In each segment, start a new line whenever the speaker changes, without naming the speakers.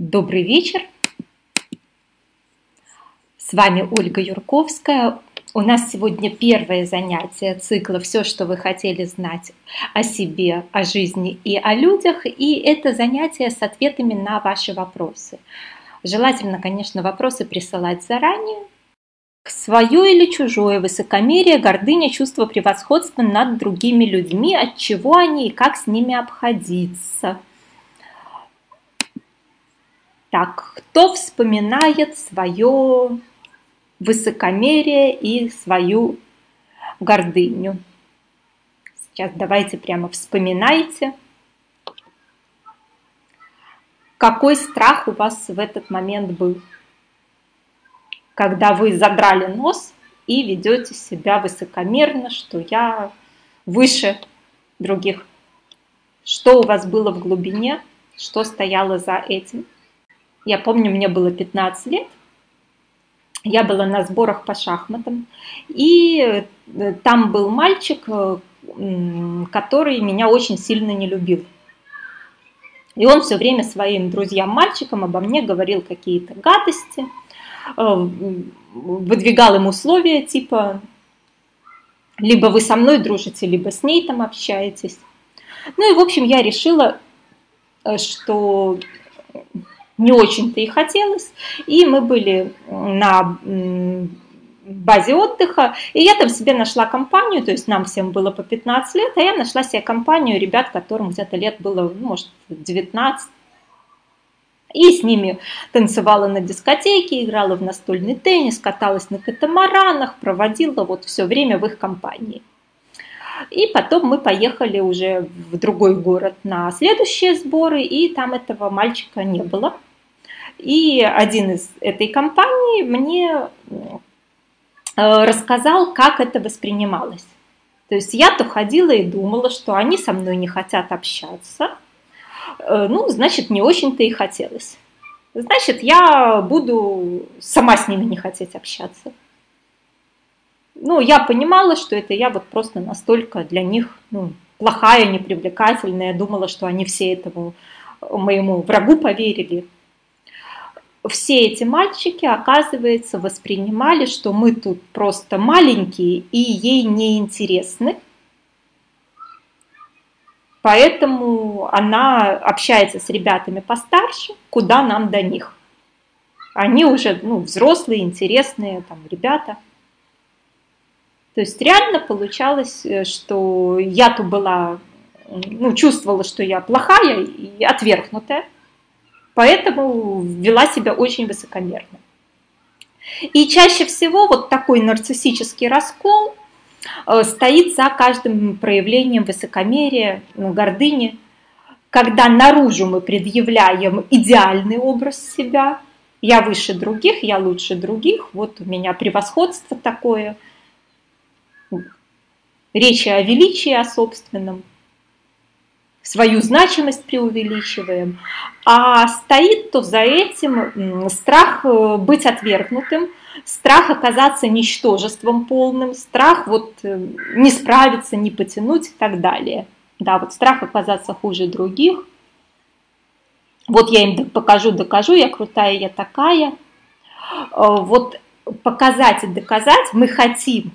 Добрый вечер. С вами Ольга Юрковская. У нас сегодня первое занятие цикла «Все, что вы хотели знать о себе, о жизни и о людях». И это занятие с ответами на ваши вопросы. Желательно, конечно, вопросы присылать заранее. Свое или чужое высокомерие, гордыня, чувство превосходства над другими людьми, от чего они и как с ними обходиться – так, кто вспоминает свое высокомерие и свою гордыню? Сейчас давайте прямо вспоминайте, какой страх у вас в этот момент был, когда вы задрали нос и ведете себя высокомерно, что я выше других. Что у вас было в глубине, что стояло за этим? Я помню, мне было 15 лет, я была на сборах по шахматам, и э, там был мальчик, э, который меня очень сильно не любил. И он все время своим друзьям-мальчикам обо мне говорил какие-то гадости, э, выдвигал им условия типа либо вы со мной дружите, либо с ней там общаетесь. Ну и, в общем, я решила, что не очень-то и хотелось. И мы были на базе отдыха, и я там себе нашла компанию, то есть нам всем было по 15 лет, а я нашла себе компанию ребят, которым где-то лет было, ну, может, 19. И с ними танцевала на дискотеке, играла в настольный теннис, каталась на катамаранах, проводила вот все время в их компании. И потом мы поехали уже в другой город на следующие сборы, и там этого мальчика не было. И один из этой компании мне э, рассказал, как это воспринималось. То есть я-то ходила и думала, что они со мной не хотят общаться. Э, ну, значит, не очень-то и хотелось. Значит, я буду сама с ними не хотеть общаться. Ну, я понимала, что это я вот просто настолько для них ну, плохая, непривлекательная. Я думала, что они все этому моему врагу поверили все эти мальчики, оказывается, воспринимали, что мы тут просто маленькие и ей не интересны. Поэтому она общается с ребятами постарше, куда нам до них. Они уже ну, взрослые, интересные там, ребята. То есть реально получалось, э, что я-то была, ну, чувствовала, что я плохая и отвергнутая поэтому вела себя очень высокомерно. И чаще всего вот такой нарциссический раскол э, стоит за каждым проявлением высокомерия, ну, гордыни, когда наружу мы предъявляем идеальный образ себя, я выше других, я лучше других, вот у меня превосходство такое, речи о величии, о собственном, свою значимость преувеличиваем, а стоит то за этим страх э, быть отвергнутым, страх оказаться ничтожеством полным, страх вот э, не справиться, не потянуть и так далее. Да, вот страх оказаться хуже других. Вот я им покажу, докажу, я крутая, я такая. Э, вот показать и доказать мы хотим,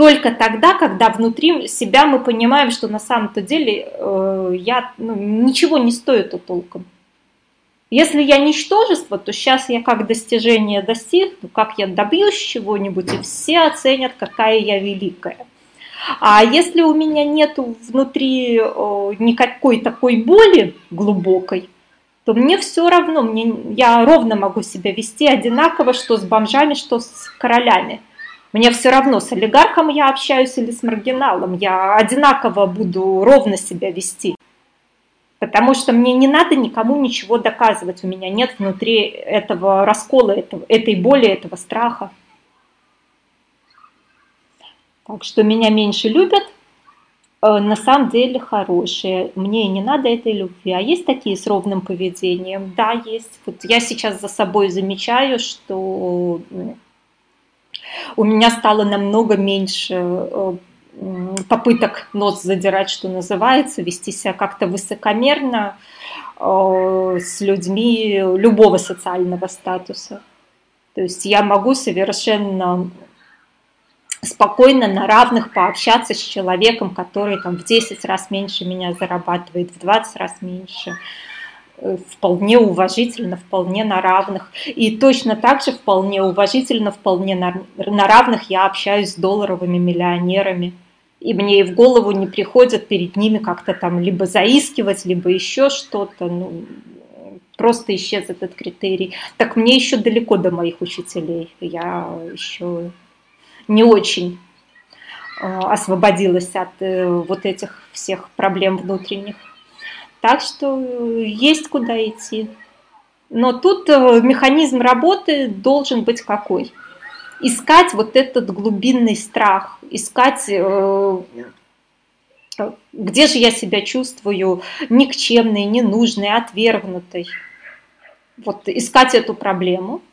только тогда, когда внутри себя мы понимаем, что на самом-то деле э, я ну, ничего не стою то толком. Если я ничтожество, то сейчас я как достижение достигну, как я добьюсь чего-нибудь, и все оценят, какая я великая. А если у меня нет внутри э, никакой такой боли глубокой, то мне все равно, мне, я ровно могу себя вести одинаково, что с бомжами, что с королями. Мне все равно, с олигархом я общаюсь или с маргиналом, я одинаково буду ровно себя вести. Потому что мне не надо никому ничего доказывать, у меня нет внутри этого раскола, этого, этой боли, этого страха. Так что меня меньше любят, э, на самом деле хорошие. Мне не надо этой любви. А есть такие с ровным поведением? Да, есть. Вот я сейчас за собой замечаю, что у меня стало намного меньше э, попыток нос задирать, что называется, вести себя как-то высокомерно э, с людьми любого социального статуса. То есть я могу совершенно спокойно на равных пообщаться с человеком, который там в 10 раз меньше меня зарабатывает, в 20 раз меньше вполне уважительно, вполне на равных. И точно так же вполне уважительно, вполне на, равных я общаюсь с долларовыми миллионерами. И мне и в голову не приходит перед ними как-то там либо заискивать, либо еще что-то. Ну, просто исчез этот критерий. Так мне еще далеко до моих учителей. Я еще не очень э, освободилась от э, вот этих всех проблем внутренних. Так что э, есть куда идти. Но тут механизм работы должен быть какой? Искать вот этот глубинный страх, искать, где же я себя чувствую никчемной, ненужной, отвергнутой. Вот искать эту проблему –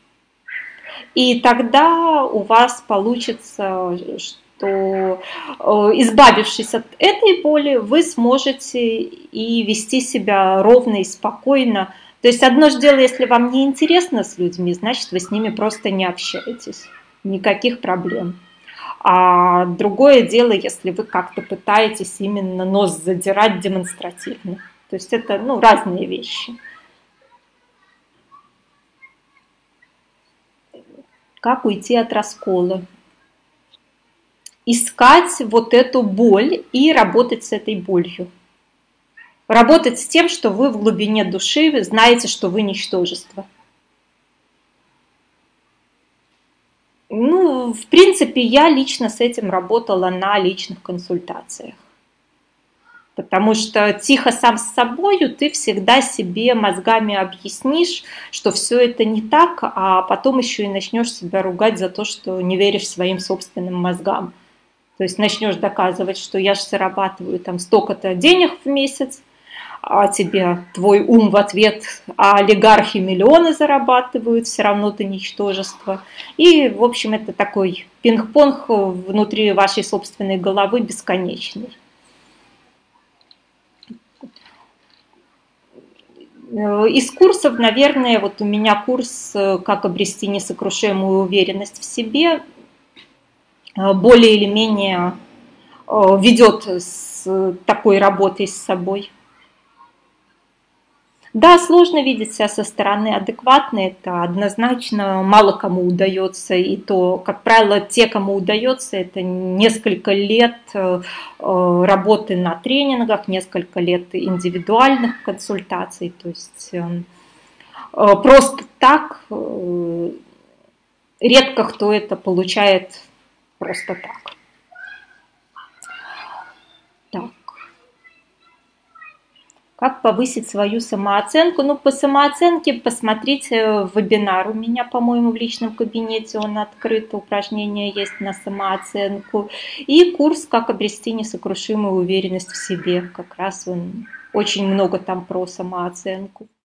и тогда у вас получится, что э, избавившись от этой боли, вы сможете и вести себя ровно и спокойно. То есть одно же дело, если вам не интересно с людьми, значит вы с ними просто не общаетесь. Никаких проблем. А другое дело, если вы как-то пытаетесь именно нос задирать демонстративно. То есть это ну, разные вещи. Как уйти от раскола. Искать вот эту боль и работать с этой болью. Работать с тем, что вы в глубине души знаете, что вы ничтожество. Ну, в принципе, я лично с этим работала на личных консультациях. Потому что тихо сам с собою ты всегда себе мозгами объяснишь, что все это не так, а потом еще и начнешь себя ругать за то, что не веришь своим собственным мозгам. То есть начнешь доказывать, что я же зарабатываю там столько-то денег в месяц, а тебе твой ум в ответ, а олигархи миллионы зарабатывают, все равно ты ничтожество. И, в общем, это такой пинг-понг внутри вашей собственной головы бесконечный. Э, из курсов, наверное, вот у меня курс э, «Как обрести несокрушимую уверенность в себе» э, более или менее ведет с такой работой с собой. Да, сложно видеть себя со стороны адекватно, это однозначно мало кому удается, и то, как правило, те, кому удается, это несколько лет э, работы на тренингах, несколько лет индивидуальных консультаций, то есть эм, э, просто так э, редко кто это получает просто так. Как повысить свою самооценку? Ну, по самооценке посмотрите вебинар у меня, по-моему, в личном кабинете, он открыт, упражнения есть на самооценку. И курс «Как обрести несокрушимую уверенность в себе». Как раз он очень много там про самооценку.